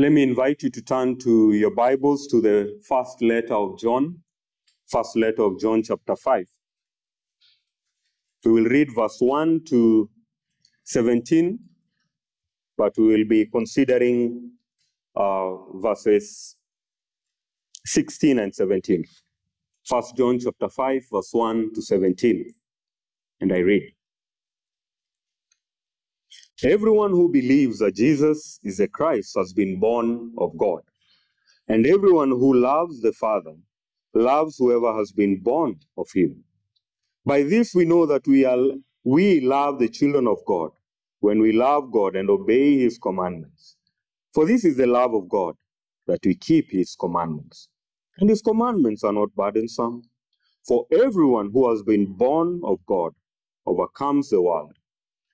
Let me invite you to turn to your Bibles to the first letter of John, first letter of John, chapter 5. We will read verse 1 to 17, but we will be considering uh, verses 16 and 17. First John chapter 5, verse 1 to 17. And I read. Everyone who believes that Jesus is the Christ has been born of God. And everyone who loves the Father loves whoever has been born of him. By this we know that we are we love the children of God when we love God and obey his commandments. For this is the love of God, that we keep his commandments. And his commandments are not burdensome. For everyone who has been born of God overcomes the world.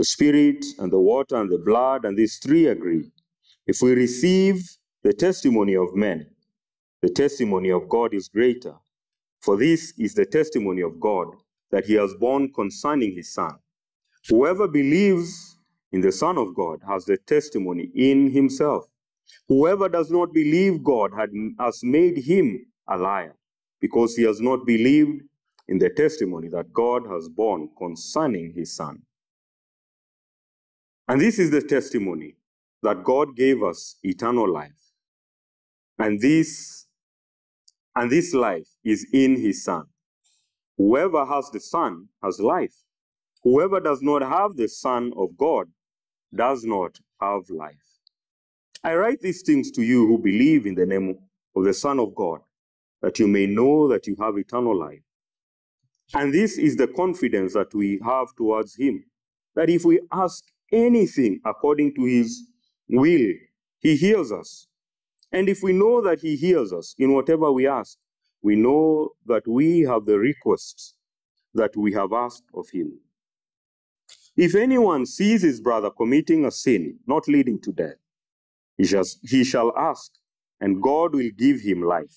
the Spirit and the water and the blood, and these three agree. If we receive the testimony of men, the testimony of God is greater. For this is the testimony of God that he has borne concerning his Son. Whoever believes in the Son of God has the testimony in himself. Whoever does not believe God has made him a liar, because he has not believed in the testimony that God has borne concerning his Son. And this is the testimony that God gave us eternal life. And this and this life is in his son. Whoever has the son has life. Whoever does not have the son of God does not have life. I write these things to you who believe in the name of the son of God, that you may know that you have eternal life. And this is the confidence that we have towards him, that if we ask anything according to his will, he hears us. And if we know that he hears us in whatever we ask, we know that we have the requests that we have asked of him. If anyone sees his brother committing a sin not leading to death, he shall, he shall ask, and God will give him life.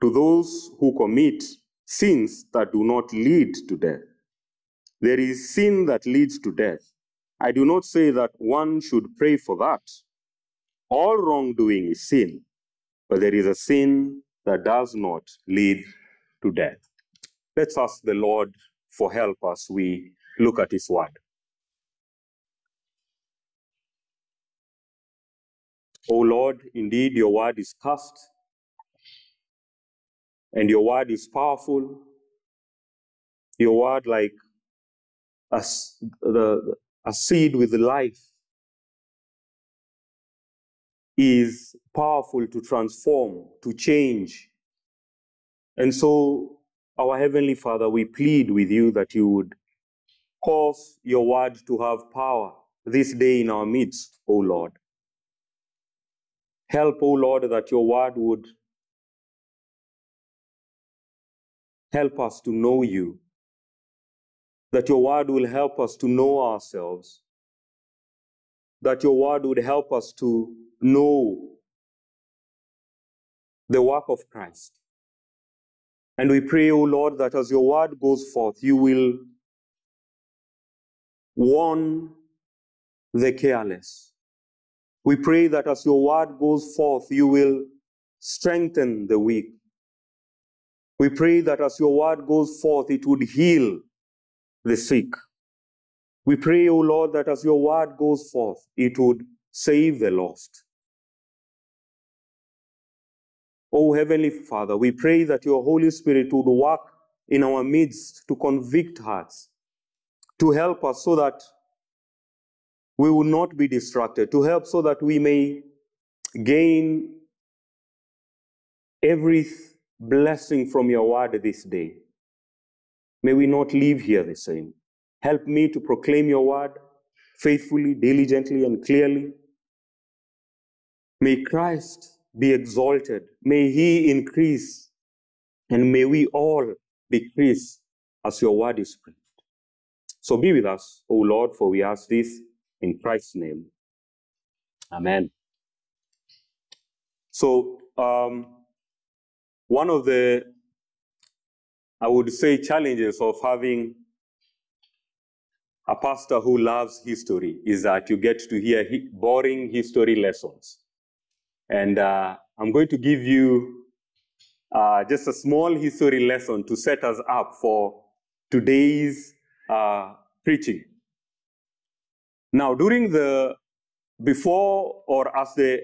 To those who commit sins that do not lead to death, there is sin that leads to death. I do not say that one should pray for that. All wrongdoing is sin, but there is a sin that does not lead to death. Let's ask the Lord for help as we look at His Word. O Lord, indeed your Word is cast, and your Word is powerful. Your Word, like as the, a seed with life is powerful to transform, to change. And so, our Heavenly Father, we plead with you that you would cause your word to have power this day in our midst, O Lord. Help, O Lord, that your word would help us to know you that your word will help us to know ourselves, that your word would help us to know the work of Christ. And we pray, O oh Lord, that as your word goes forth, you will warn the careless. We pray that as your word goes forth, you will strengthen the weak. We pray that as your word goes forth, it would heal the sick. We pray, O Lord, that as your word goes forth, it would save the lost. O Heavenly Father, we pray that your Holy Spirit would work in our midst to convict hearts, to help us so that we will not be distracted, to help so that we may gain every blessing from your word this day. May we not leave here the same. Help me to proclaim your word faithfully, diligently, and clearly. May Christ be exalted. May he increase. And may we all decrease as your word is preached. So be with us, O Lord, for we ask this in Christ's name. Amen. So, um, one of the, I would say, challenges of having a pastor who loves history is that you get to hear boring history lessons. And uh, I'm going to give you uh, just a small history lesson to set us up for today's uh, preaching. Now, during the, before or as the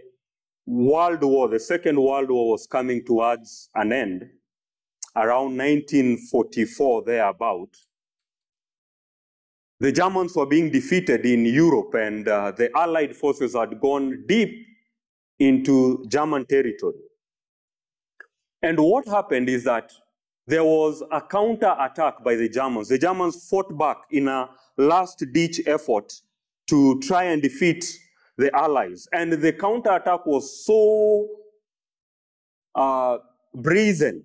World War, the Second World War was coming towards an end, around 1944, thereabout, the Germans were being defeated in Europe and uh, the Allied forces had gone deep into German territory. And what happened is that there was a counter attack by the Germans. The Germans fought back in a last ditch effort to try and defeat the Allies. And the counter attack was so uh, brazen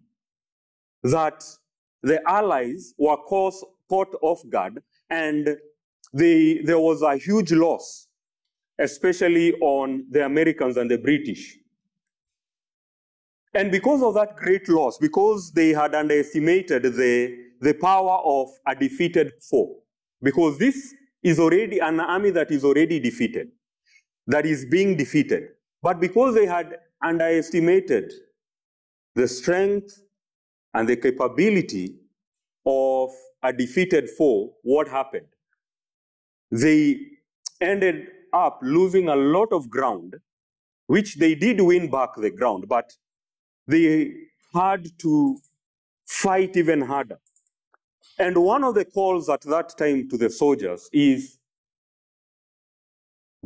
that the Allies were caught, off guard and there was a huge loss, especially on the Americans and the British. And because of that great loss, because they had underestimated the, the power of a defeated foe, because this is already an army that is already defeated, that is being defeated. But because they had underestimated the strength and the capability of a defeated foe, what happened? They ended up losing a lot of ground, which they did win back the ground, but they had to fight even harder. And one of the calls at that time to the soldiers is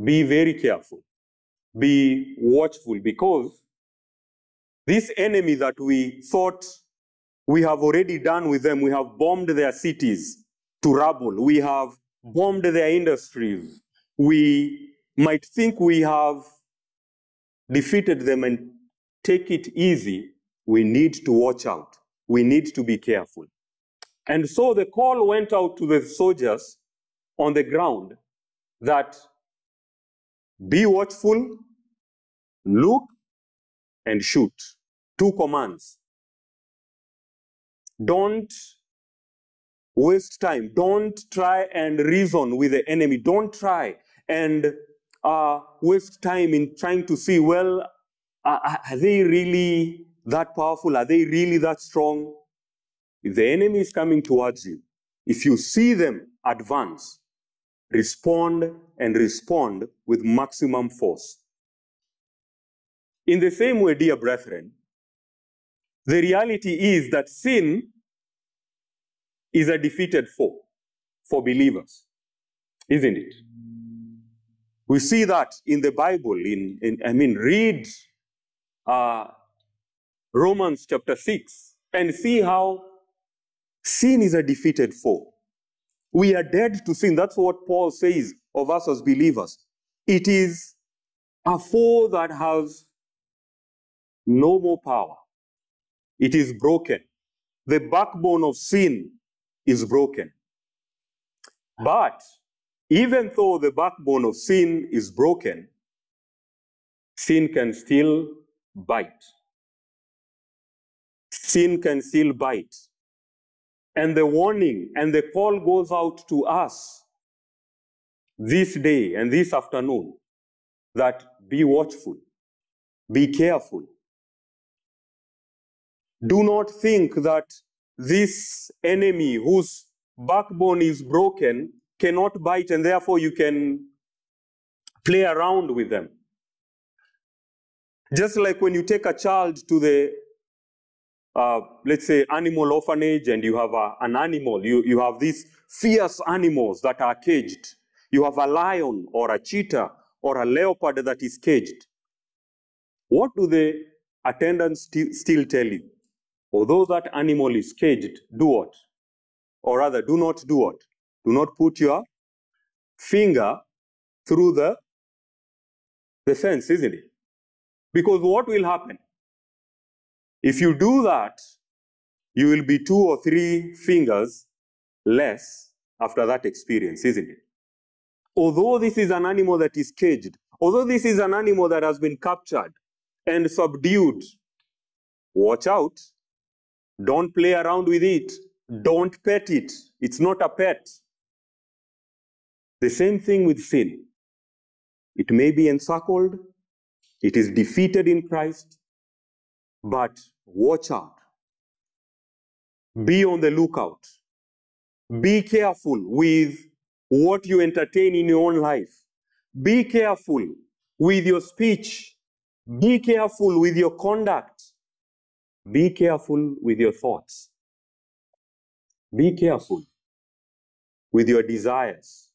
be very careful, be watchful, because this enemy that we thought we have already done with them, we have bombed their cities to rubble, we have hmm. bombed their industries, we might think we have defeated them and take it easy, we need to watch out. We need to be careful. And so the call went out to the soldiers on the ground that be watchful, look, and shoot. Two commands. Don't waste time. Don't try and reason with the enemy. Don't try and uh, waste time in trying to see, well, are, are they really that powerful? Are they really that strong? If the enemy is coming towards you, if you see them advance, respond and respond with maximum force. In the same way, dear brethren, the reality is that sin is a defeated foe for believers, isn't it? We see that in the Bible. In, in I mean, read uh, Romans chapter 6 and see how sin is a defeated foe. We are dead to sin. That's what Paul says of us as believers. It is a foe that has no more power. It is broken. The backbone of sin is broken. But even though the backbone of sin is broken, sin can still bite. Sin can still bite. And the warning and the call goes out to us this day and this afternoon that be watchful, be careful. Do not think that this enemy whose backbone is broken cannot bite and therefore you can play around with them. Just like when you take a child to the, uh, let's say, animal orphanage and you have a, an animal, you, you have these fierce animals that are caged. You have a lion or a cheetah or a leopard that is caged. What do the attendants sti- still tell you? Although that animal is caged, do what? Or rather, do not do what? Do not put your finger through the, the fence, isn't it? Because what will happen? If you do that, you will be two or three fingers less after that experience, isn't it? Although this is an animal that is caged, although this is an animal that has been captured and subdued, watch out. Don't play around with it. Don't pet it. It's not a pet. The same thing with sin. It may be encircled, it is defeated in Christ, but watch out. Be on the lookout. Be careful with what you entertain in your own life. Be careful with your speech. Be careful with your conduct. Be careful with your thoughts. Be careful with your desires.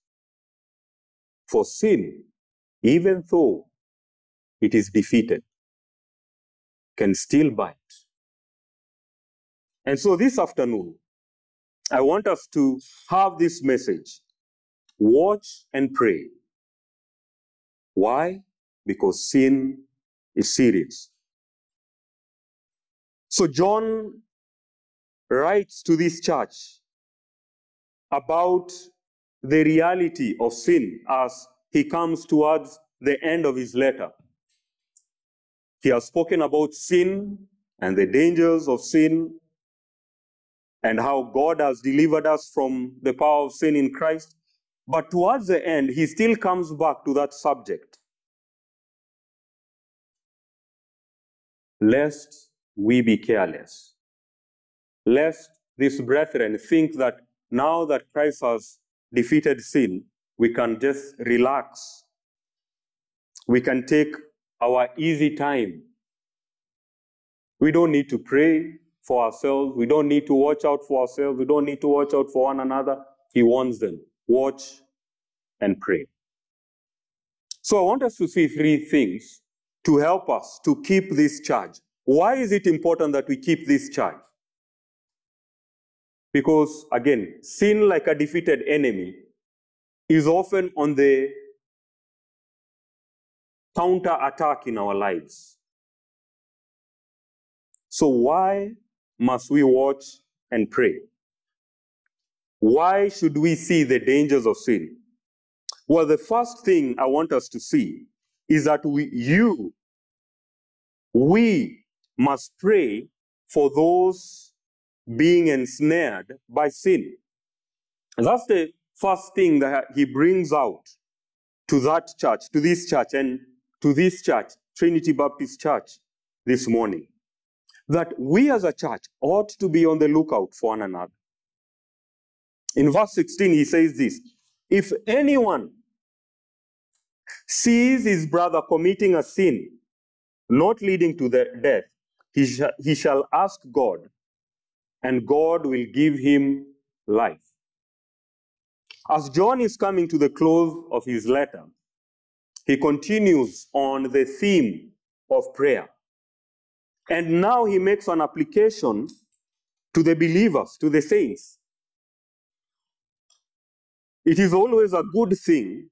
For sin, even though it is defeated, can still bite. And so this afternoon, I want us to have this message watch and pray. Why? Because sin is serious. So, John writes to this church about the reality of sin as he comes towards the end of his letter. He has spoken about sin and the dangers of sin and how God has delivered us from the power of sin in Christ. But towards the end, he still comes back to that subject. Lest we be careless. Lest these brethren think that now that Christ has defeated sin, we can just relax. We can take our easy time. We don't need to pray for ourselves. We don't need to watch out for ourselves. We don't need to watch out for one another. He wants them. Watch and pray. So I want us to see three things to help us to keep this charge. Why is it important that we keep this charge? Because again, sin like a defeated enemy is often on the counter attack in our lives. So, why must we watch and pray? Why should we see the dangers of sin? Well, the first thing I want us to see is that we, you, we must pray for those being ensnared by sin. That's the first thing that he brings out to that church, to this church, and to this church, Trinity Baptist Church, this morning that we as a church ought to be on the lookout for one another. In verse 16, he says this If anyone sees his brother committing a sin not leading to the death, he, sh- he shall ask God, and God will give him life. As John is coming to the close of his letter, he continues on the theme of prayer. And now he makes an application to the believers, to the saints. It is always a good thing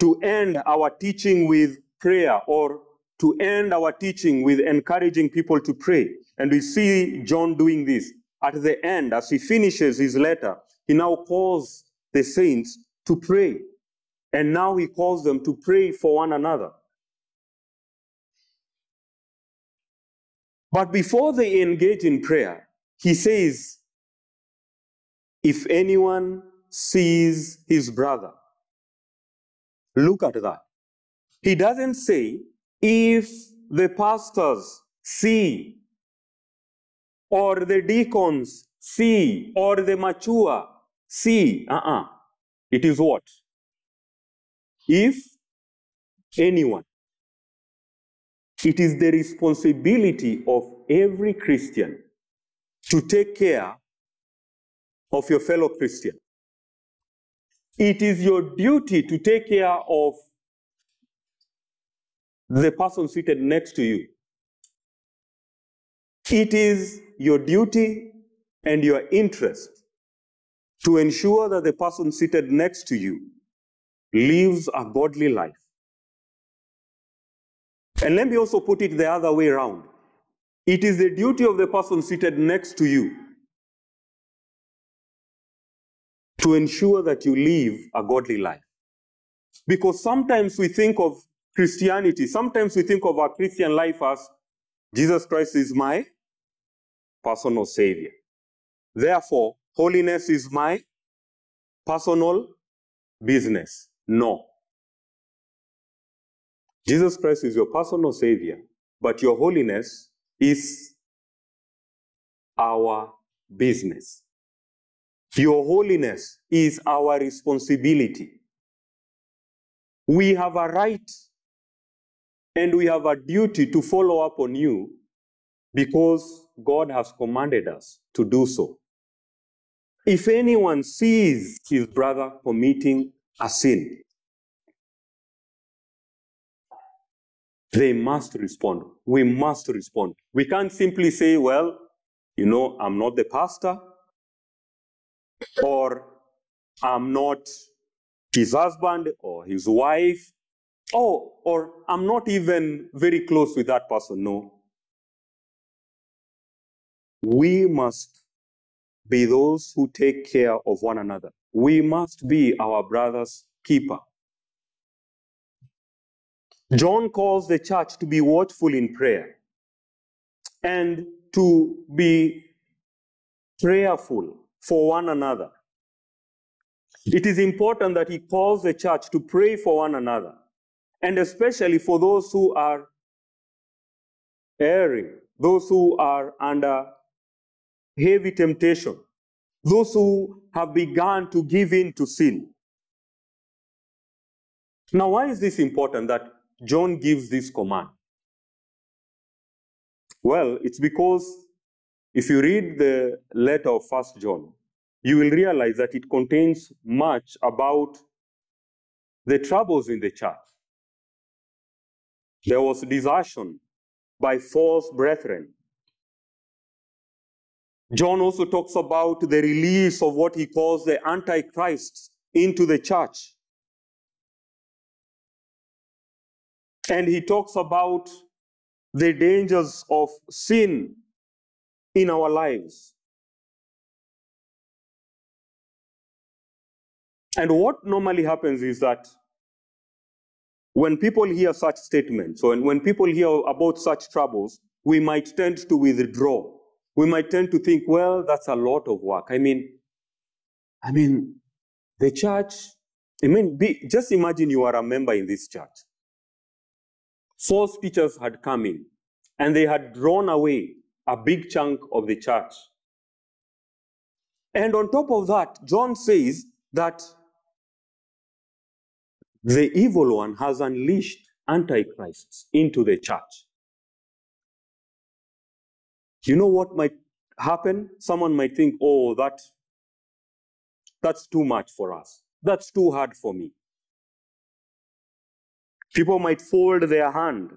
to end our teaching with prayer or to end our teaching with encouraging people to pray. And we see John doing this. At the end, as he finishes his letter, he now calls the saints to pray. And now he calls them to pray for one another. But before they engage in prayer, he says, if anyone sees his brother, look at that. He doesn't say, if the pastors see, or the deacons see, or the mature see. Uh-uh. It is what? If anyone. It is the responsibility of every Christian to take care of your fellow Christian. It is your duty to take care of the person seated next to you. It is your duty and your interest to ensure that the person seated next to you lives a godly life And let me also put it the other way around. It is the duty of the person seated next to you to ensure that you live a godly life. Because sometimes we think of Christianity, sometimes we think of our Christian life as Jesus Christ is my personal Savior. Therefore, holiness is my personal business. No. Jesus Christ is your personal Savior, but your holiness is our business. Your holiness is our responsibility. We have a right and we have a duty to follow up on you because God has commanded us to do so. If anyone sees his brother committing a sin, they must respond. We must respond. We can't simply say, well, you know, I'm not the pastor, or I'm not his husband or his wife, oh, or I'm not even very close with that person. No. We must be those who take care of one another. We must be our brother's keeper. John calls the church to be watchful in prayer and to be prayerful for one another. It is important that he calls the church to pray for one another, and especially for those who are erring, those who are under heavy temptation, those who have begun to give in to sin. Now, why is this important that John gives this command? Well, it's because if you read the letter of First John, you will realize that it contains much about the troubles in the church. There was desertion by false brethren. John also talks about the release of what he calls the antichrists into the church. And he talks about the dangers of sin in our lives. And what normally happens is that when people hear such statements, or when people hear about such troubles, we might tend to withdraw. We might tend to think, well, that's a lot of work. I mean, I mean, the church, I mean, be, just imagine you are a member in this church. False teachers had come in and they had drawn away a big chunk of the church. And on top of that, John says that the evil one has unleashed antichrists into the church. You know what might happen? Someone might think, oh, that, that's too much for us. That's too hard for me. People might fold their hand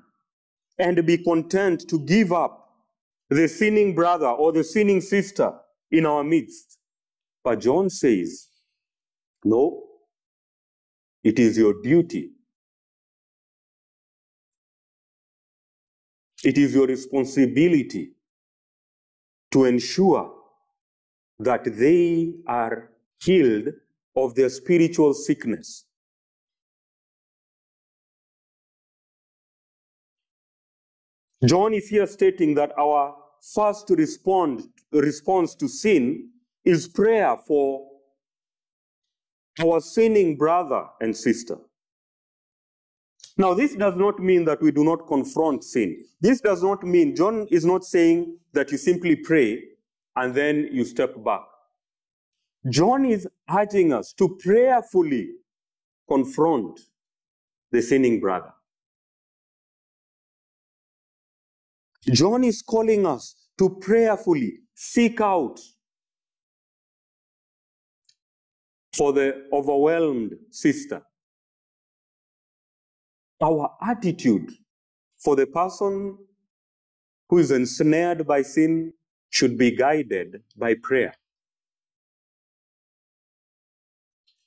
and be content to give up the sinning brother or the sinning sister in our midst. But John says, no, it is your duty. It is your responsibility to ensure that they are healed of their spiritual sickness. John is here stating that our first respond, response to sin is prayer for our sinning brother and sister. Now, this does not mean that we do not confront sin. This does not mean, John is not saying that you simply pray and then you step back. John is urging us to prayerfully confront the sinning brother. John is calling us to prayerfully seek out for the overwhelmed sister. Our attitude for the person who is ensnared by sin should be guided by prayer.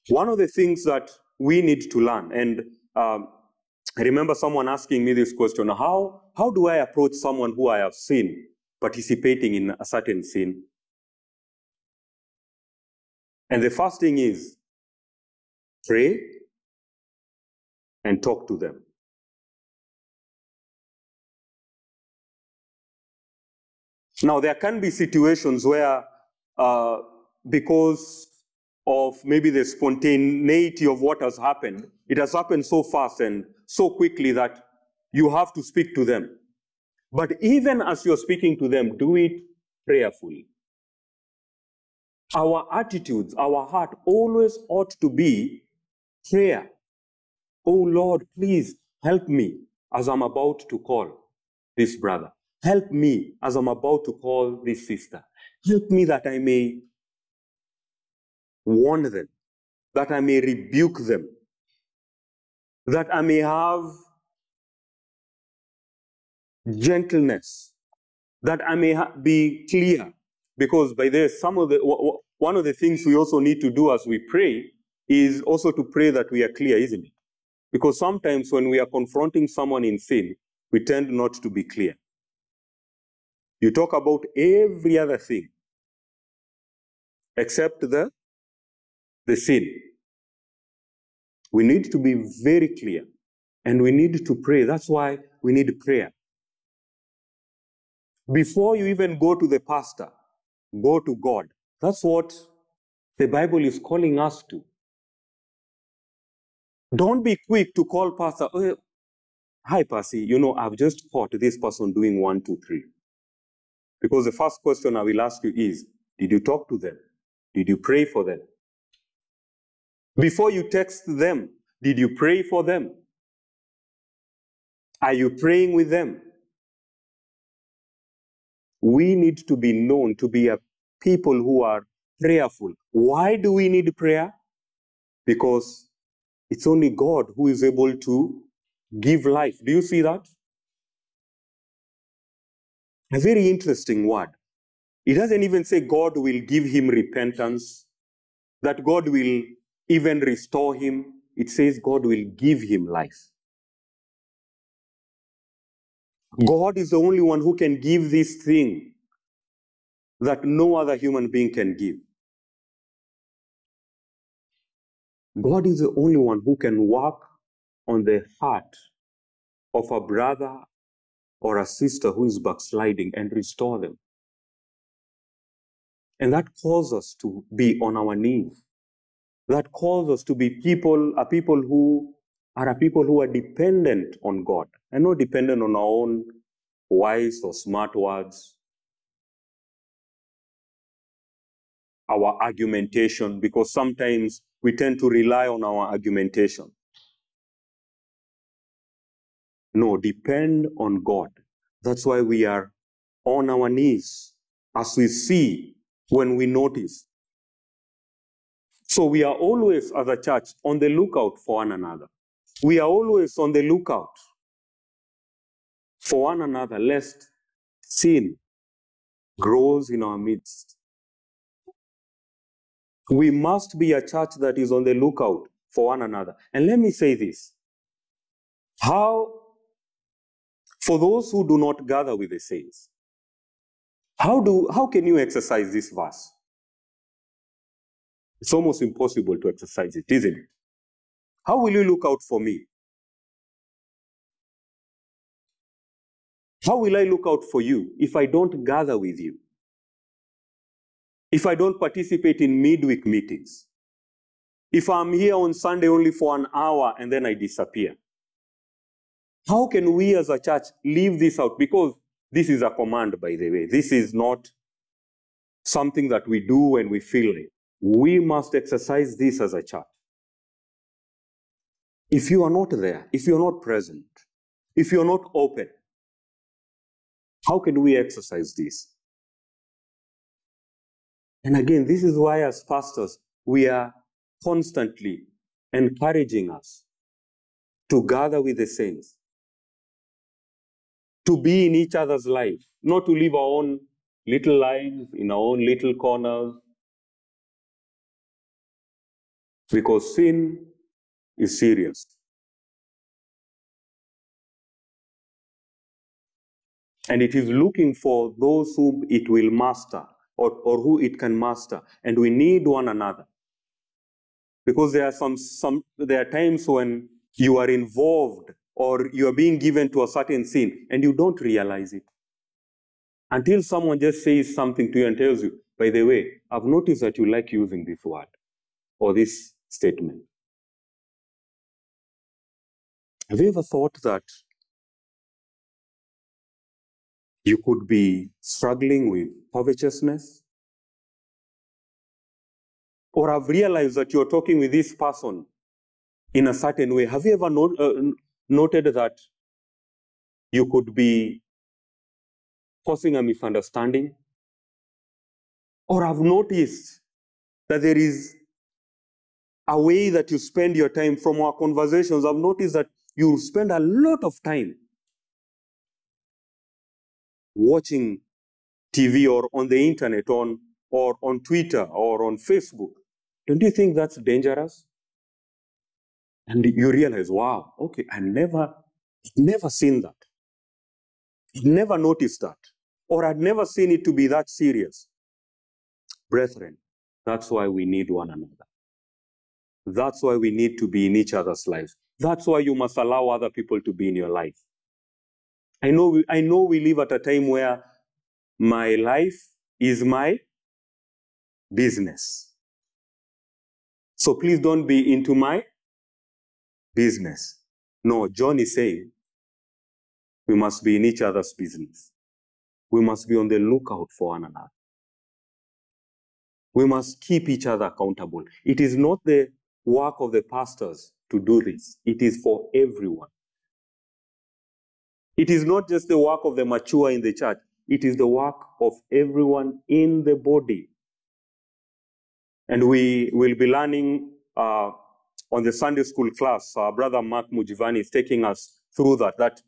One of the things that we need to learn, and um, I remember someone asking me this question how, how do I approach someone who I have seen participating in a certain sin? And the first thing is pray and talk to them. Now, there can be situations where, uh, because of maybe the spontaneity of what has happened, it has happened so fast and so quickly that you have to speak to them. But even as you're speaking to them, do it prayerfully. Our attitudes, our heart always ought to be prayer. Oh Lord, please help me as I'm about to call this brother. Help me as I'm about to call this sister. Help me that I may warn them, that I may rebuke them, that I may have gentleness, that I may ha- be clear. Because by this, some of the one of the things we also need to do as we pray is also to pray that we are clear, isn't it? Because sometimes when we are confronting someone in sin, we tend not to be clear. You talk about every other thing except the, the sin. We need to be very clear and we need to pray. That's why we need prayer. Before you even go to the pastor, go to God. That's what the Bible is calling us to. Don't be quick to call pastor. Oh, hi, Percy. You know, I've just caught this person doing one, two, three. Because the first question I will ask you is Did you talk to them? Did you pray for them? Before you text them, did you pray for them? Are you praying with them? We need to be known to be a people who are prayerful. Why do we need prayer? Because it's only God who is able to give life. Do you see that? A very interesting word. It doesn't even say God will give him repentance, that God will even restore him. It says God will give him life. God is the only one who can give this thing that no other human being can give. God is the only one who can work on the heart of a brother or a sister who is backsliding and restore them. And that calls us to be on our knees. That calls us to be people, a people who are a people who are dependent on God and not dependent on our own wise or smart words, our argumentation, because sometimes we tend to rely on our argumentation. No, depend on God. That's why we are on our knees as we see when we notice. So we are always, as a church, on the lookout for one another. We are always on the lookout for one another, lest sin grows in our midst. We must be a church that is on the lookout for one another. And let me say this how for those who do not gather with the saints, how, do, how can you exercise this verse? It's almost impossible to exercise it, isn't it? How will you look out for me? How will I look out for you if I don't gather with you? If I don't participate in midweek meetings? If I'm here on Sunday only for an hour and then I disappear? How can we as a church leave this out? Because this is a command, by the way. This is not something that we do when we feel it. We must exercise this as a church. If you are not there, if you're not present, if you're not open, how can we exercise this? And again, this is why as pastors, we are constantly encouraging us to gather with the saints, to be in each other's life, not to live our own little lives in our own little corners. Because sin is serious. And it is looking for those whom it will master or, or who it can master. And we need one another. Because there are some, some there are times when you are involved or you are being given to a certain sin and you don't realize it. Until someone just says something to you and tells you, by the way, I've noticed that you like using this word or this statement. Have you ever thought that you could be struggling with covetousness? Or have realized that you're talking with this person in a certain way. Have you ever not, uh, noted that you could be causing a misunderstanding? Or have noticed that there is a way that you spend your time from our conversations. I've noticed that you spend a lot of time watching TV or on the internet on, or on Twitter or on Facebook. Don't you think that's dangerous? And you realize, wow, okay, I never, never seen that. I'd never noticed that. Or I'd never seen it to be that serious. Brethren, that's why we need one another. That's why we need to be in each other's lives. That's why you must allow other people to be in your life. I know we, I know we live at a time where my life is my business. So please don't be into my business. No, John is saying we must be in each other's business. We must be on the lookout for one another. We must keep each other accountable. It is not the work of the pastors to do this, it is for everyone. It is not just the work of the mature in the church, it is the work of everyone in the body. And we will be learning uh, on the Sunday school class, our brother Mark Mujivani is taking us through that, that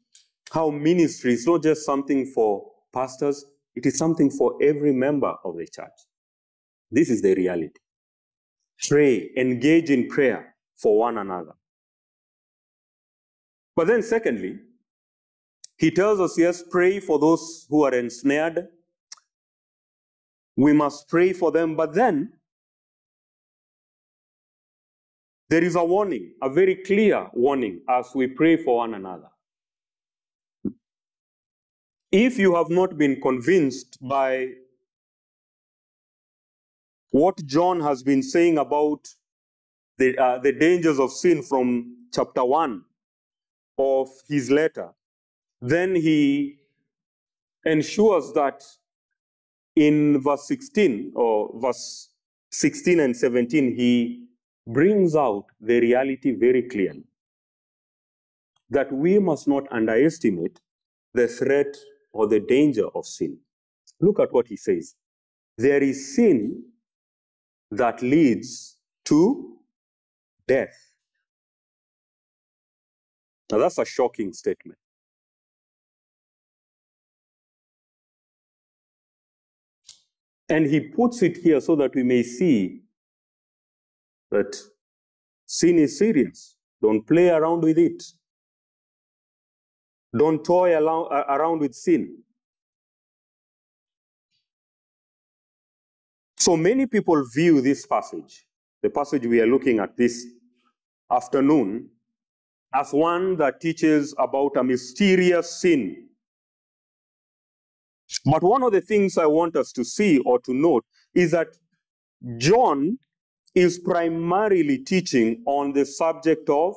how ministry is not just something for pastors, it is something for every member of the church. This is the reality. Pray, engage in prayer for one another. But then, secondly, he tells us, yes, pray for those who are ensnared. We must pray for them, but then there is a warning, a very clear warning as we pray for one another. If you have not been convinced by what John has been saying about the, uh, the dangers of sin from chapter 1 of his letter, then he ensures that in verse 16 or verse 16 and 17, he brings out the reality very clearly that we must not underestimate the threat or the danger of sin. Look at what he says. There is sin that leads to death. Now that's a shocking statement. And he puts it here so that we may see that sin is serious. Don't play around with it. Don't toy uh, around with sin. So many people view this passage, the passage we are looking at this afternoon, as one that teaches about a mysterious sin. But one of the things I want us to see or to note is that John is primarily teaching on the subject of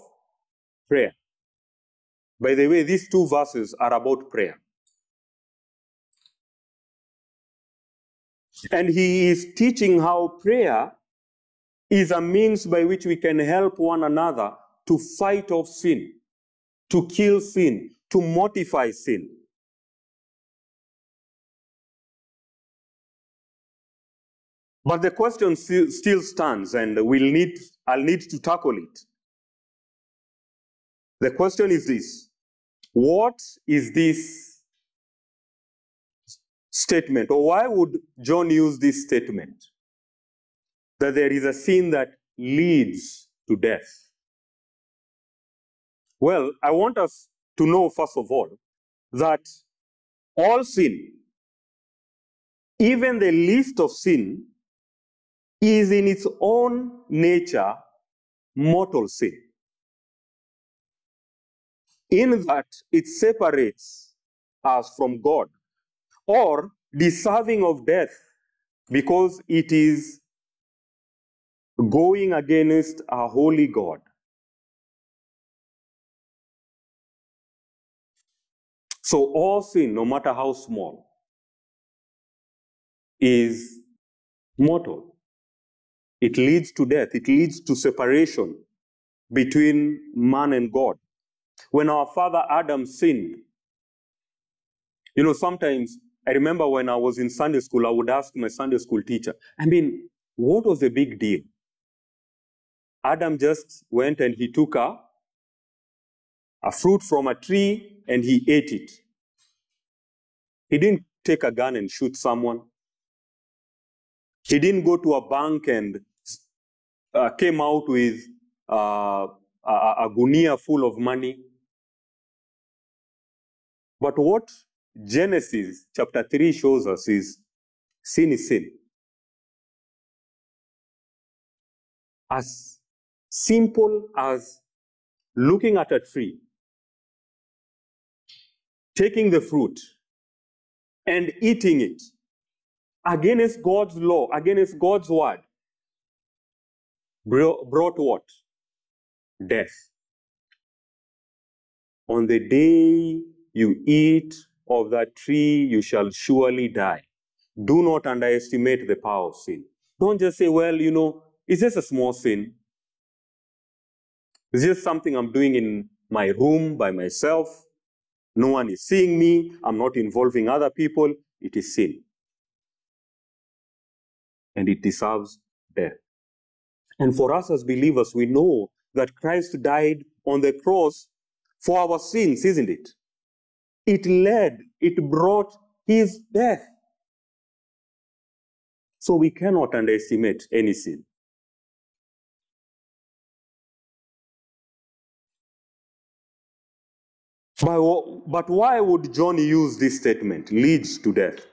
prayer. By the way, these two verses are about prayer. And he is teaching how prayer is a means by which we can help one another to fight off sin, to kill sin, to mortify sin. But the question still stands, and we'll need, I'll need to tackle it. The question is this What is this statement, or why would John use this statement? That there is a sin that leads to death. Well, I want us to know, first of all, that all sin, even the least of sin, is in its own nature mortal sin. In that it separates us from God or deserving of death because it is going against a holy God. So all sin, no matter how small, is mortal. It leads to death. It leads to separation between man and God. When our father Adam sinned, you know, sometimes I remember when I was in Sunday school, I would ask my Sunday school teacher, I mean, what was the big deal? Adam just went and he took a, a fruit from a tree and he ate it. He didn't take a gun and shoot someone. He didn't go to a bank and uh, came out with uh, a, a gunia full of money. But what Genesis chapter 3 shows us is sin is sin. As simple as looking at a tree, taking the fruit, and eating it against God's law, against God's word, brought what? Death. On the day you eat of that tree, you shall surely die. Do not underestimate the power of sin. Don't just say, well, you know, it's just a small sin. It's just something I'm doing in my room by myself. No one is seeing me. I'm not involving other people. It is sin. And it deserves death. And for us as believers, we know that Christ died on the cross for our sins, isn't it? It led, it brought his death. So we cannot underestimate any sin. But why would John use this statement, leads to death?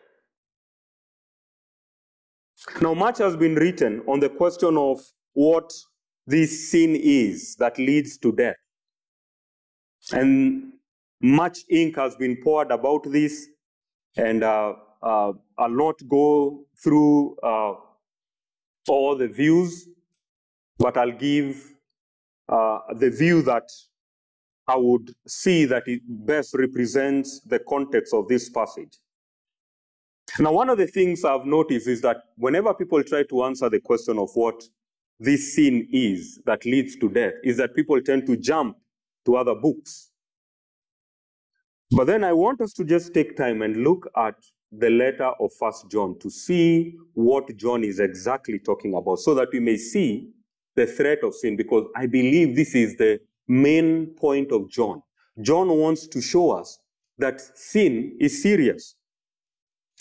Now, much has been written on the question of what this sin is that leads to death. And much ink has been poured about this, and uh, uh, I'll not go through uh, all the views, but I'll give uh, the view that I would see that it best represents the context of this passage. Now, one of the things I've noticed is that whenever people try to answer the question of what this sin is that leads to death, is that people tend to jump to other books. But then I want us to just take time and look at the letter of First John to see what John is exactly talking about so that we may see the threat of sin because I believe this is the main point of John. John wants to show us that sin is serious.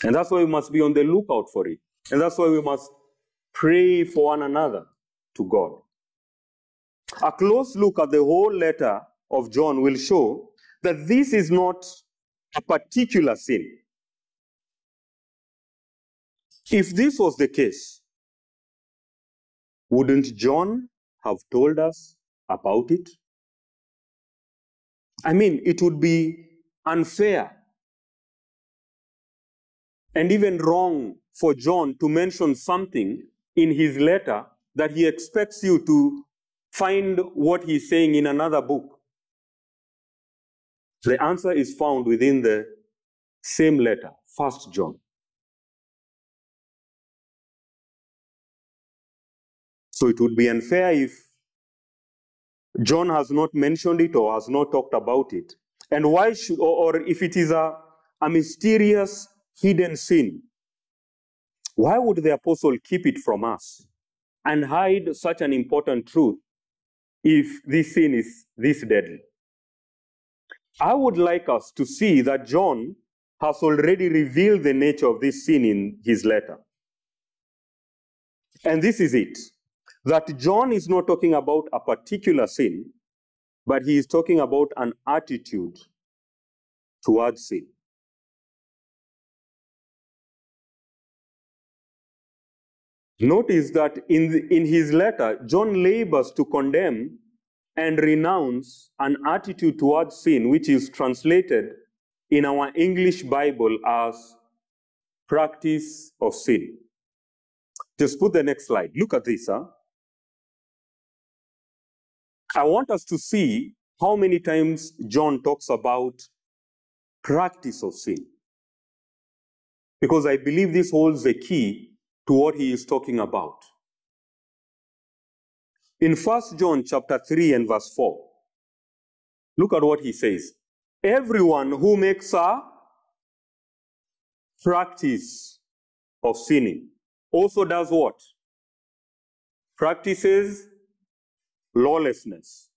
And that's why we must be on the lookout for it. And that's why we must pray for one another to God. A close look at the whole letter of John will show that this is not a particular sin. If this was the case, wouldn't John have told us about it? I mean, it would be unfair and even wrong for John to mention something in his letter that he expects you to find what he's saying in another book. The answer is found within the same letter, First John. So it would be unfair if John has not mentioned it or has not talked about it. And why should, or, or if it is a, a mysterious hidden sin, why would the apostle keep it from us and hide such an important truth if this sin is this deadly? I would like us to see that John has already revealed the nature of this sin in his letter. And this is it that John is not talking about a particular sin, but he is talking about an attitude towards sin. Notice that in, the, in his letter, John labors to condemn and renounce an attitude towards sin, which is translated in our English Bible as practice of sin. Just put the next slide. Look at this. Huh? I want us to see how many times John talks about practice of sin. Because I believe this holds the key to what he is talking about. In 1 John chapter 3 and verse 4, look at what he says. Everyone who makes a practice of sinning also does what? Practices lawlessness.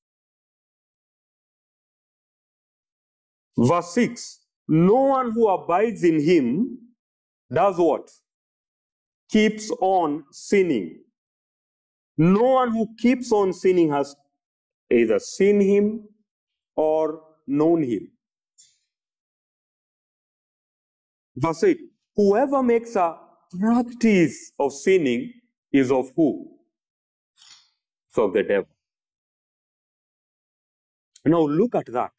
Verse 6 No one who abides in him does what? Keeps on sinning. No one who keeps on sinning has either seen him or known him. Verse 8 Whoever makes a practice of sinning is of who? So of the devil. Now look at that.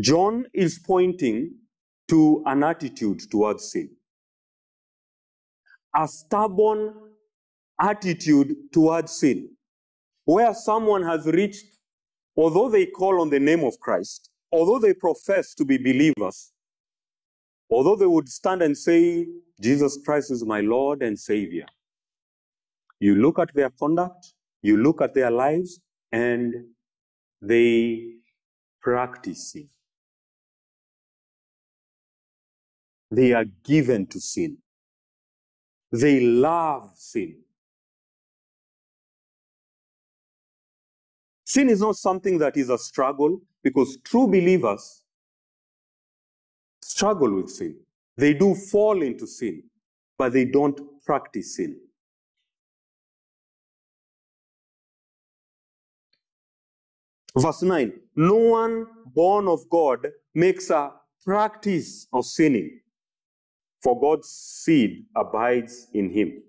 John is pointing to an attitude towards sin. A stubborn attitude towards sin, where someone has reached, although they call on the name of Christ, although they profess to be believers, although they would stand and say, Jesus Christ is my Lord and Savior, you look at their conduct, you look at their lives, and they practice sin. They are given to sin. They love sin. Sin is not something that is a struggle because true believers struggle with sin. They do fall into sin, but they don't practice sin. Verse 9 No one born of God makes a practice of sinning, for God's seed abides in him.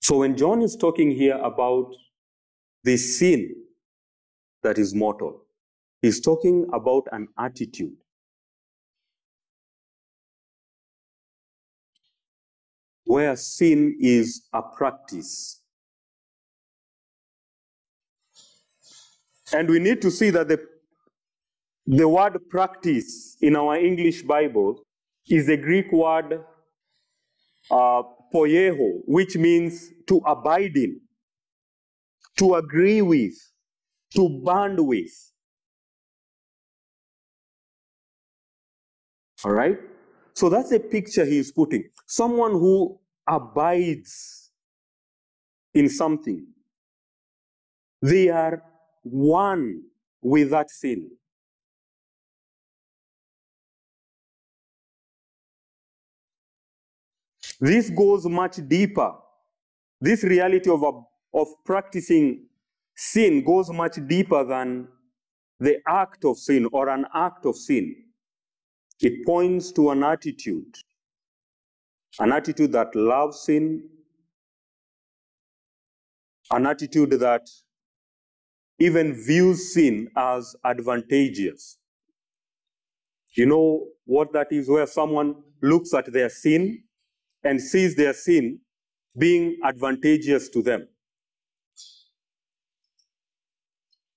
So when John is talking here about the sin that is mortal, he's talking about an attitude. Where sin is a practice. And we need to see that the, the word practice in our English Bible is the Greek word uh, poieo, which means to abide in, to agree with, to bond with. All right? So that's a picture he is putting. Someone who abides in something. They are one with that sin. This goes much deeper. This reality of, of practicing sin goes much deeper than the act of sin or an act of sin. It points to an attitude, an attitude that loves sin, an attitude that even views sin as advantageous. You know what that is? Where someone looks at their sin and sees their sin being advantageous to them.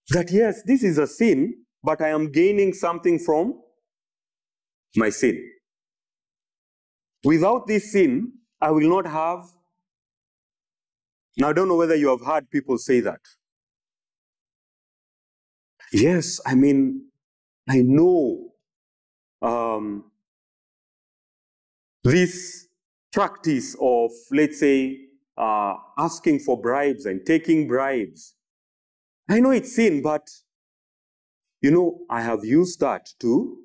That yes, this is a sin, but I am gaining something from my sin. Without this sin, I will not have. Now, I don't know whether you have heard people say that. Yes, I mean, I know um, this practice of, let's say, uh, asking for bribes and taking bribes. I know it's sin, but you know, I have used that to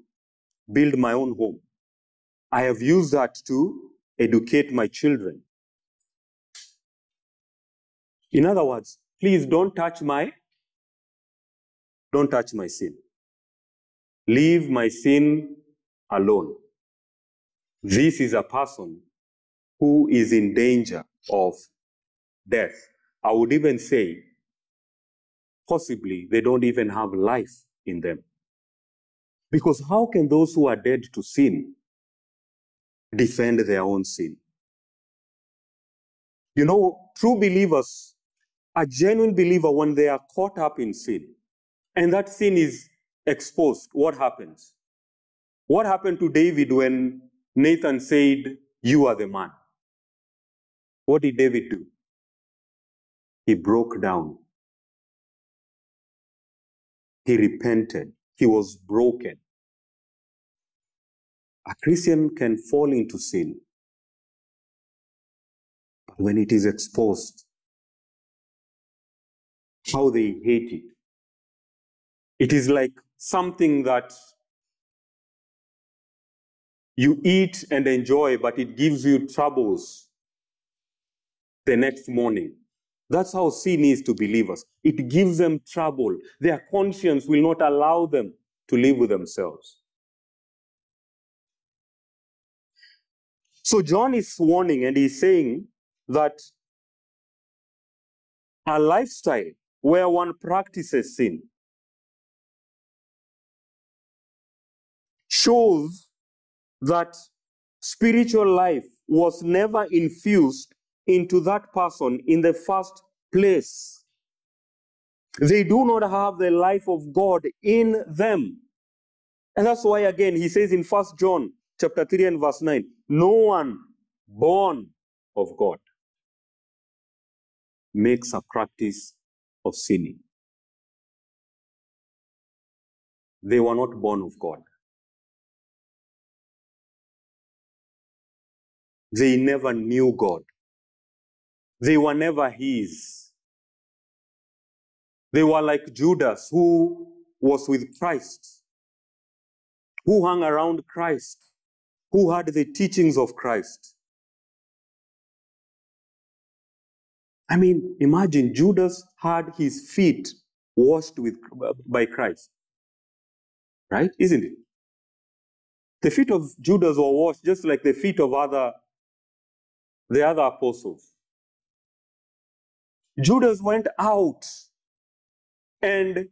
build my own home. I have used that to educate my children. In other words, please don't touch my don't touch my sin. Leave my sin alone. This is a person who is in danger of death. I would even say, possibly, they don't even have life in them. Because how can those who are dead to sin defend their own sin? You know, true believers, a genuine believer, when they are caught up in sin, and that sin is exposed, what happens? What happened to David when Nathan said, You are the man? What did David do? He broke down. He repented. He was broken. A Christian can fall into sin. But when it is exposed, how they hate it. It is like something that you eat and enjoy, but it gives you troubles the next morning. That's how sin is to believers. It gives them trouble. Their conscience will not allow them to live with themselves. So John is warning and he's saying that a lifestyle where one practices sin shows that spiritual life was never infused into that person in the first place. They do not have the life of God in them. And that's why again he says in First John chapter 3 and verse 9, no one born of God makes a practice of sinning. They were not born of God. They never knew God. They were never His. They were like Judas, who was with Christ, who hung around Christ, who had the teachings of Christ. I mean, imagine Judas had his feet washed with, by Christ. Right? Isn't it? The feet of Judas were washed just like the feet of other the other apostles. Judas went out and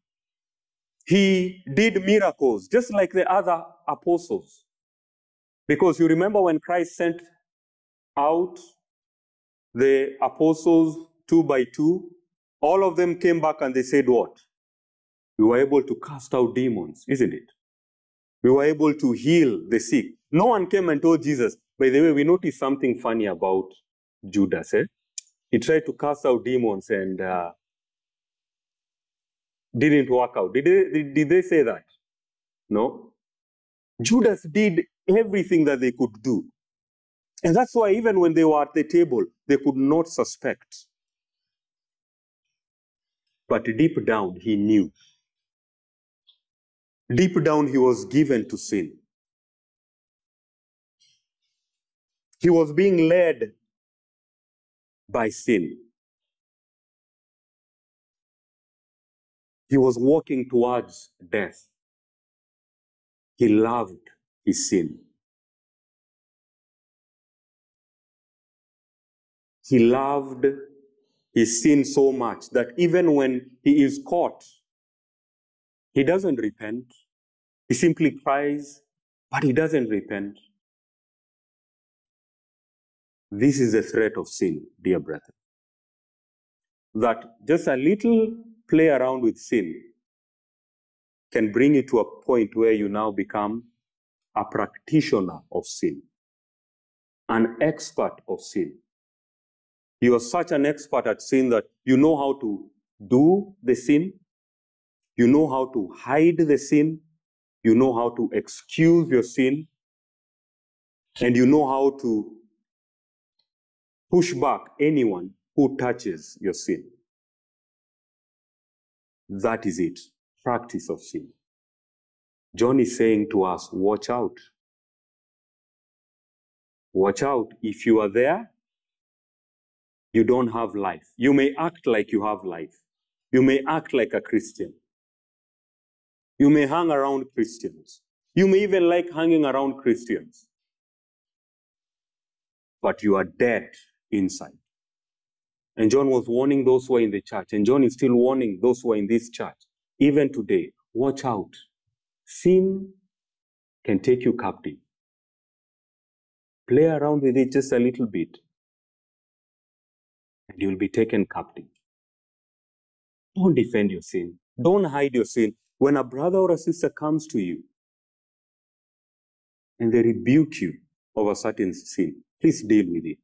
he did miracles just like the other apostles. Because you remember when Christ sent out the apostles two by two, all of them came back and they said, What? We were able to cast out demons, isn't it? We were able to heal the sick. No one came and told Jesus, by the way, we noticed something funny about Judas. Eh? He tried to cast out demons and uh, didn't work out. Did they, did they say that? No. Judas did everything that they could do. And that's why even when they were at the table, they could not suspect. But deep down, he knew. Deep down, he was given to sin. He was being led by sin. He was walking towards death. He loved his sin. He loved his sin so much that even when he is caught, he doesn't repent. He simply cries, but he doesn't repent. This is the threat of sin, dear brethren. That just a little play around with sin can bring you to a point where you now become a practitioner of sin, an expert of sin. You are such an expert at sin that you know how to do the sin, you know how to hide the sin, you know how to excuse your sin, and you know how to push back anyone who touches your sin. That is it. Practice of sin. John is saying to us, watch out. Watch out. If you are there, you don't have life. You may act like you have life. You may act like a Christian. You may hang around Christians. You may even like hanging around Christians. but you are dead inside. And John was warning those who are in the church, and John is still warning those who are in this church. Even today, watch out. Sin can take you captive. Play around with it just a little bit, and you'll be taken captive. Don't defend your sin. Don't hide your sin. When a brother or a sister comes to you and they rebuke you a certain sin, please deal with it.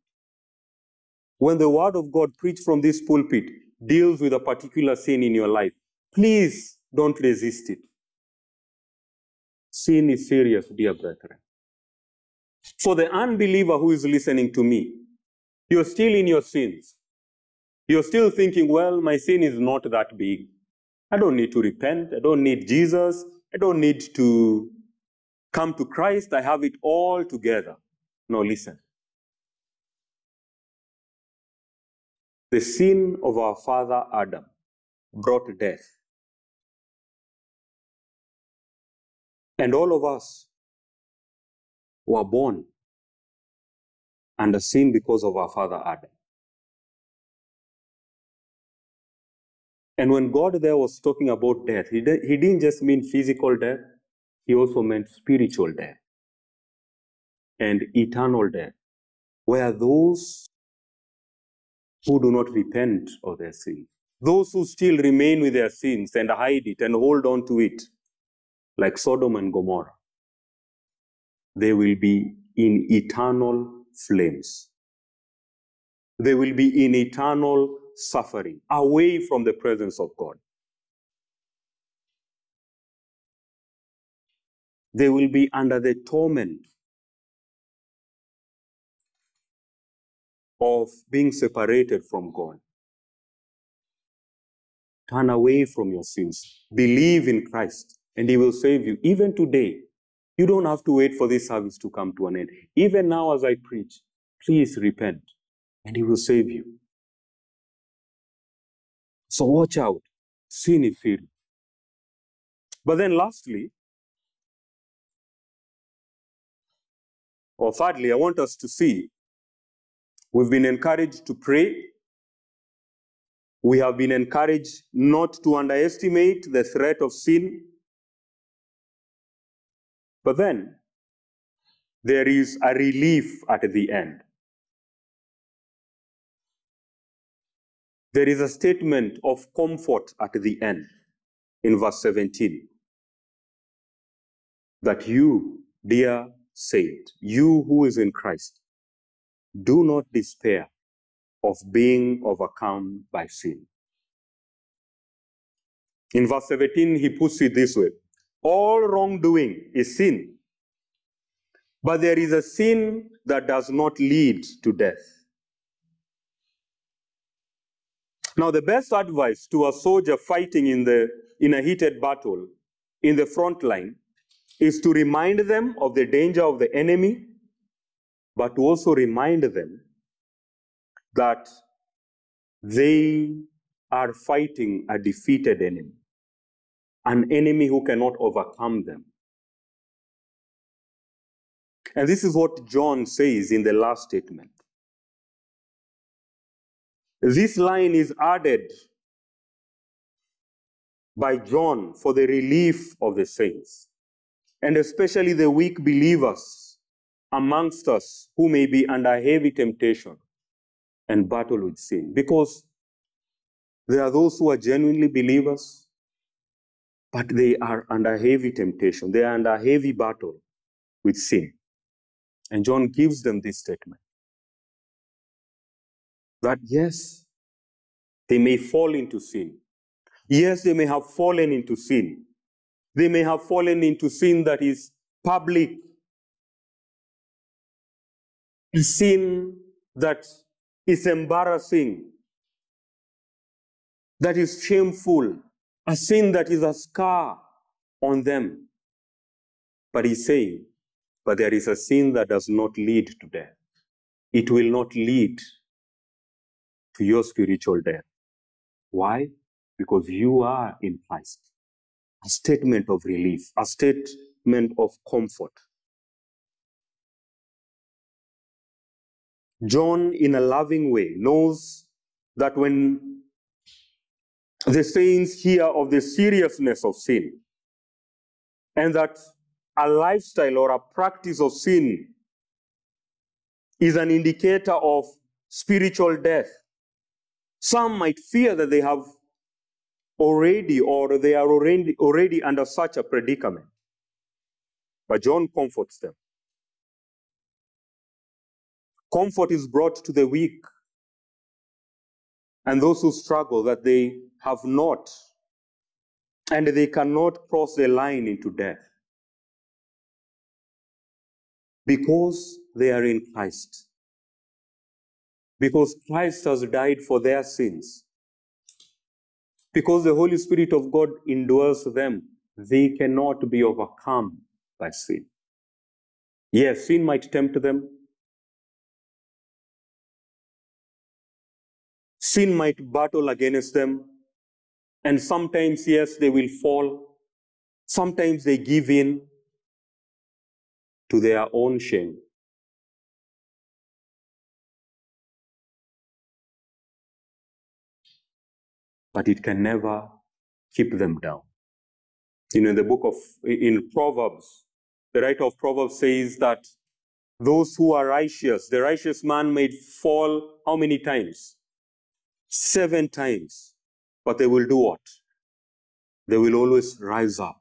When the word of God preached from this pulpit deals with a particular sin in your life, please don't resist it. Sin is serious, dear brethren. For the unbeliever who is listening to me, you're still in your sins. You're still thinking, well, my sin is not that big. I don't need to repent. I don't need Jesus. I don't need to come to Christ. I have it all together. No, listen. The sin of our father Adam brought death. And all of us were born under sin because of our father Adam. And when God there was talking about death, he, de- he didn't just mean physical death, he also meant spiritual death and eternal death, where those who do not repent of their sins, those who still remain with their sins and hide it and hold on to it, like Sodom and Gomorrah, they will be in eternal flames. They will be in eternal suffering, away from the presence of God. They will be under the torment of being separated from God. Turn away from your sins. Believe in Christ, and He will save you. Even today, you don't have to wait for this service to come to an end. Even now, as I preach, please repent, and He will save you. So watch out. Sin is serious. But then, lastly, or thirdly, I want us to see we've been encouraged to pray. We have been encouraged not to underestimate the threat of sin. But then, there is a relief at the end. There is a statement of comfort at the end in verse 17 that you, dear saint, you who is in Christ, do not despair of being overcome by sin. In verse 17, he puts it this way All wrongdoing is sin, but there is a sin that does not lead to death. Now, the best advice to a soldier fighting in, the, in a heated battle in the front line is to remind them of the danger of the enemy, but to also remind them that they are fighting a defeated enemy, an enemy who cannot overcome them. And this is what John says in the last statement. This line is added by John for the relief of the saints, and especially the weak believers amongst us who may be under heavy temptation and battle with sin. Because there are those who are genuinely believers, but they are under heavy temptation, they are under heavy battle with sin. And John gives them this statement that yes, they may fall into sin. Yes, they may have fallen into sin. They may have fallen into sin that is public, a sin that is embarrassing, that is shameful, a sin that is a scar on them. But he's saying, but there is a sin that does not lead to death. It will not lead to your spiritual death. Why? Because you are in Christ. A statement of relief, a statement of comfort. John, in a loving way, knows that when the saints hear of the seriousness of sin and that a lifestyle or a practice of sin is an indicator of spiritual death. Some might fear that they have already or they are already, already under such a predicament. But John comforts them. Comfort is brought to the weak and those who struggle that they have not and they cannot cross the line into death because they are in Christ. Because Christ has died for their sins. Because the Holy Spirit of God indwells them, they cannot be overcome by sin. Yes, sin might tempt them. Sin might battle against them. And sometimes, yes, they will fall. Sometimes they give in to their own shame. But it can never keep them down. You know, in the book of, in Proverbs, the writer of Proverbs says that those who are righteous, the righteous man may fall how many times? Seven times. But they will do what? They will always rise up.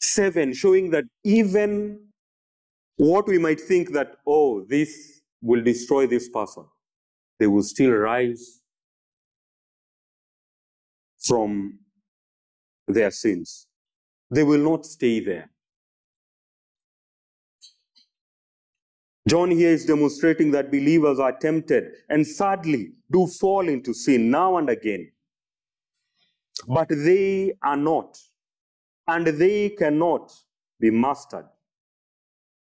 Seven, showing that even what we might think that, oh, this will destroy this person, they will still rise from their sins. They will not stay there. John here is demonstrating that believers are tempted and sadly do fall into sin now and again. But they are not, and they cannot be mastered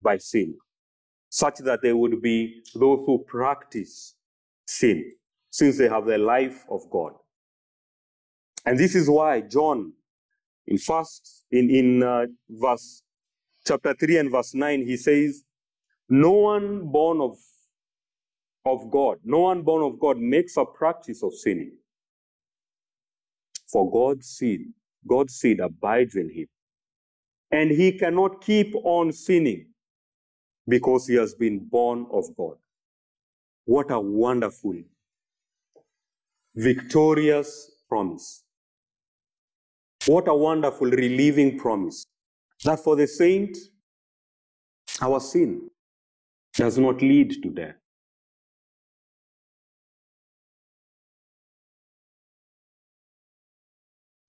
by sin, such that they would be those who practice sin, since they have the life of God. And this is why John, in first, in, in uh, verse chapter 3 and verse 9, he says, No one born of, of God, no one born of God makes a practice of sinning. For God's seed, God's seed abides in him. And he cannot keep on sinning because he has been born of God. What a wonderful, victorious promise. What a wonderful, relieving promise that for the saint, our sin does not lead to death.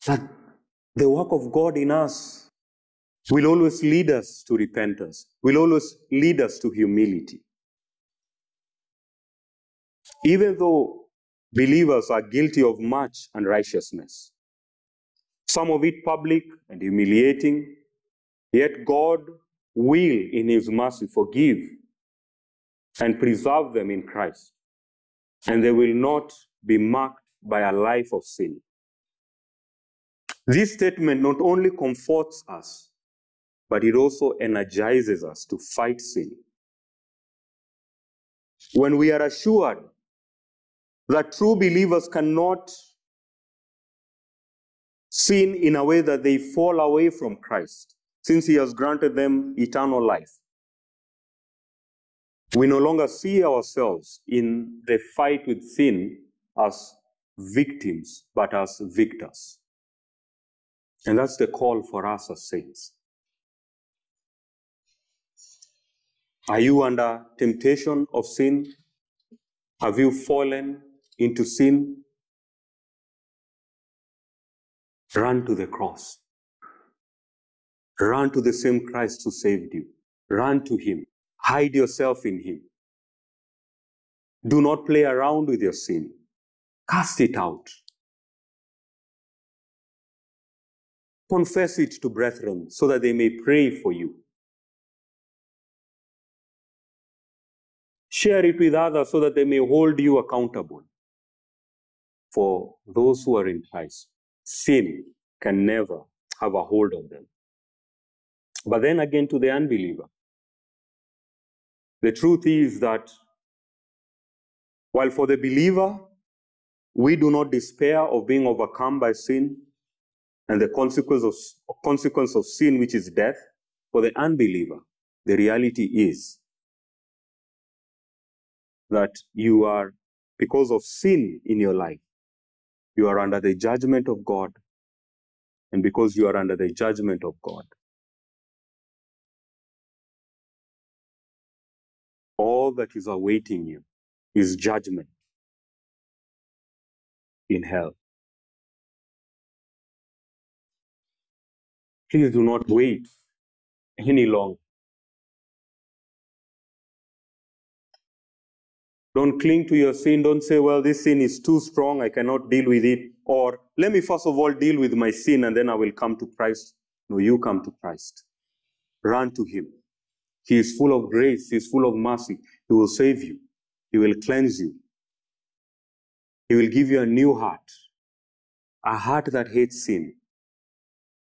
That the work of God in us will always lead us to repentance, will always lead us to humility. Even though believers are guilty of much unrighteousness, some of it public and humiliating, yet God will, in His mercy, forgive and preserve them in Christ, and they will not be marked by a life of sin. This statement not only comforts us, but it also energizes us to fight sin. When we are assured that true believers cannot sin in a way that they fall away from Christ, since He has granted them eternal life. We no longer see ourselves in the fight with sin as victims, but as victors. And that's the call for us as saints. Are you under temptation of sin? Have you fallen into sin? Run to the cross. Run to the same Christ who saved you. Run to Him. Hide yourself in Him. Do not play around with your sin. Cast it out. Confess it to brethren so that they may pray for you. Share it with others so that they may hold you accountable. For those who are in Christ, sin can never have a hold on them. But then again, to the unbeliever, the truth is that While for the believer, we do not despair of being overcome by sin and the consequence of, consequence of sin, which is death. For the unbeliever, the reality is that you are, because of sin in your life, you are under the judgment of God. And because you are under the judgment of God, all that is awaiting you is judgment in hell. Please do not wait any longer. Don't cling to your sin. Don't say, well, this sin is too strong. I cannot deal with it. Or let me first of all deal with my sin and then I will come to Christ. No, you come to Christ. Run to Him. He is full of grace. He is full of mercy. He will save you. He will cleanse you. He will give you a new heart, a heart that hates sin,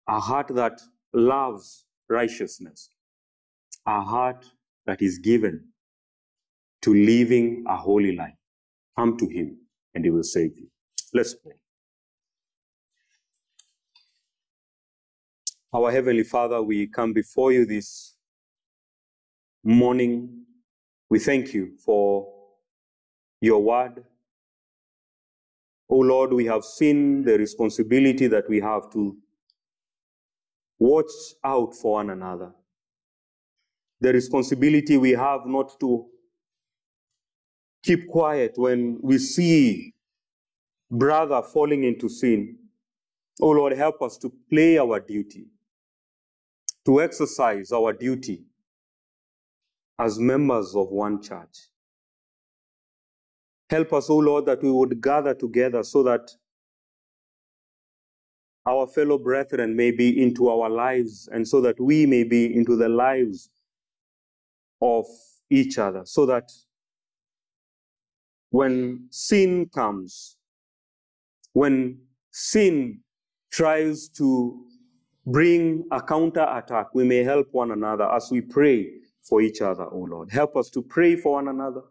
a heart that loves righteousness, a heart that is given to living a holy life. Come to Him and He will save you. Let's pray. Our Heavenly Father, we come before you this morning. We thank you for your word. Oh Lord, we have seen the responsibility that we have to watch out for one another. The responsibility we have not to keep quiet when we see brother falling into sin. Oh Lord, help us to play our duty, to exercise our duty as members of one church. Help us, O Lord, that we would gather together so that our fellow brethren may be into our lives and so that we may be into the lives of each other, so that when sin comes, when sin tries to bring a counter attack, we may help one another as we pray for each other, O Lord. Help us to pray for one another.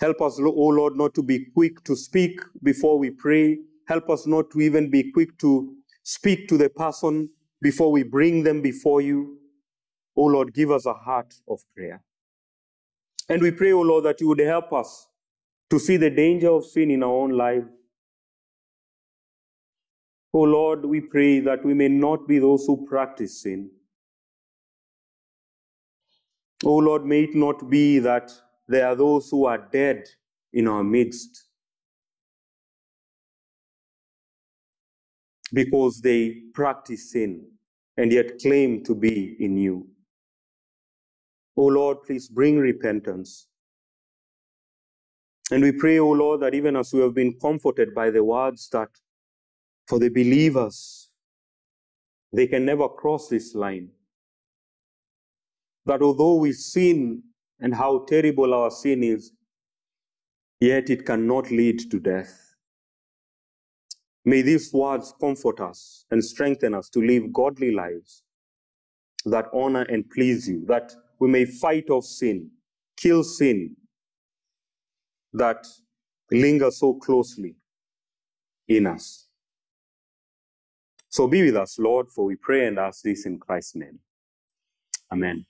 Help us, O Lord, not to be quick to speak before we pray. Help us not to even be quick to speak to the person before we bring them before you. O Lord, give us a heart of prayer. And we pray, O Lord, that you would help us to see the danger of sin in our own life. O Lord, we pray that we may not be those who practice sin. O Lord, may it not be that there are those who are dead in our midst because they practice sin and yet claim to be in you. O Lord, please bring repentance. And we pray, O Lord, that even as we have been comforted by the words that for the believers, they can never cross this line. That although we sin and how terrible our sin is, yet it cannot lead to death. May these words comfort us and strengthen us to live godly lives that honor and please you, that we may fight off sin, kill sin that lingers so closely in us. So be with us, Lord, for we pray and ask this in Christ's name. Amen.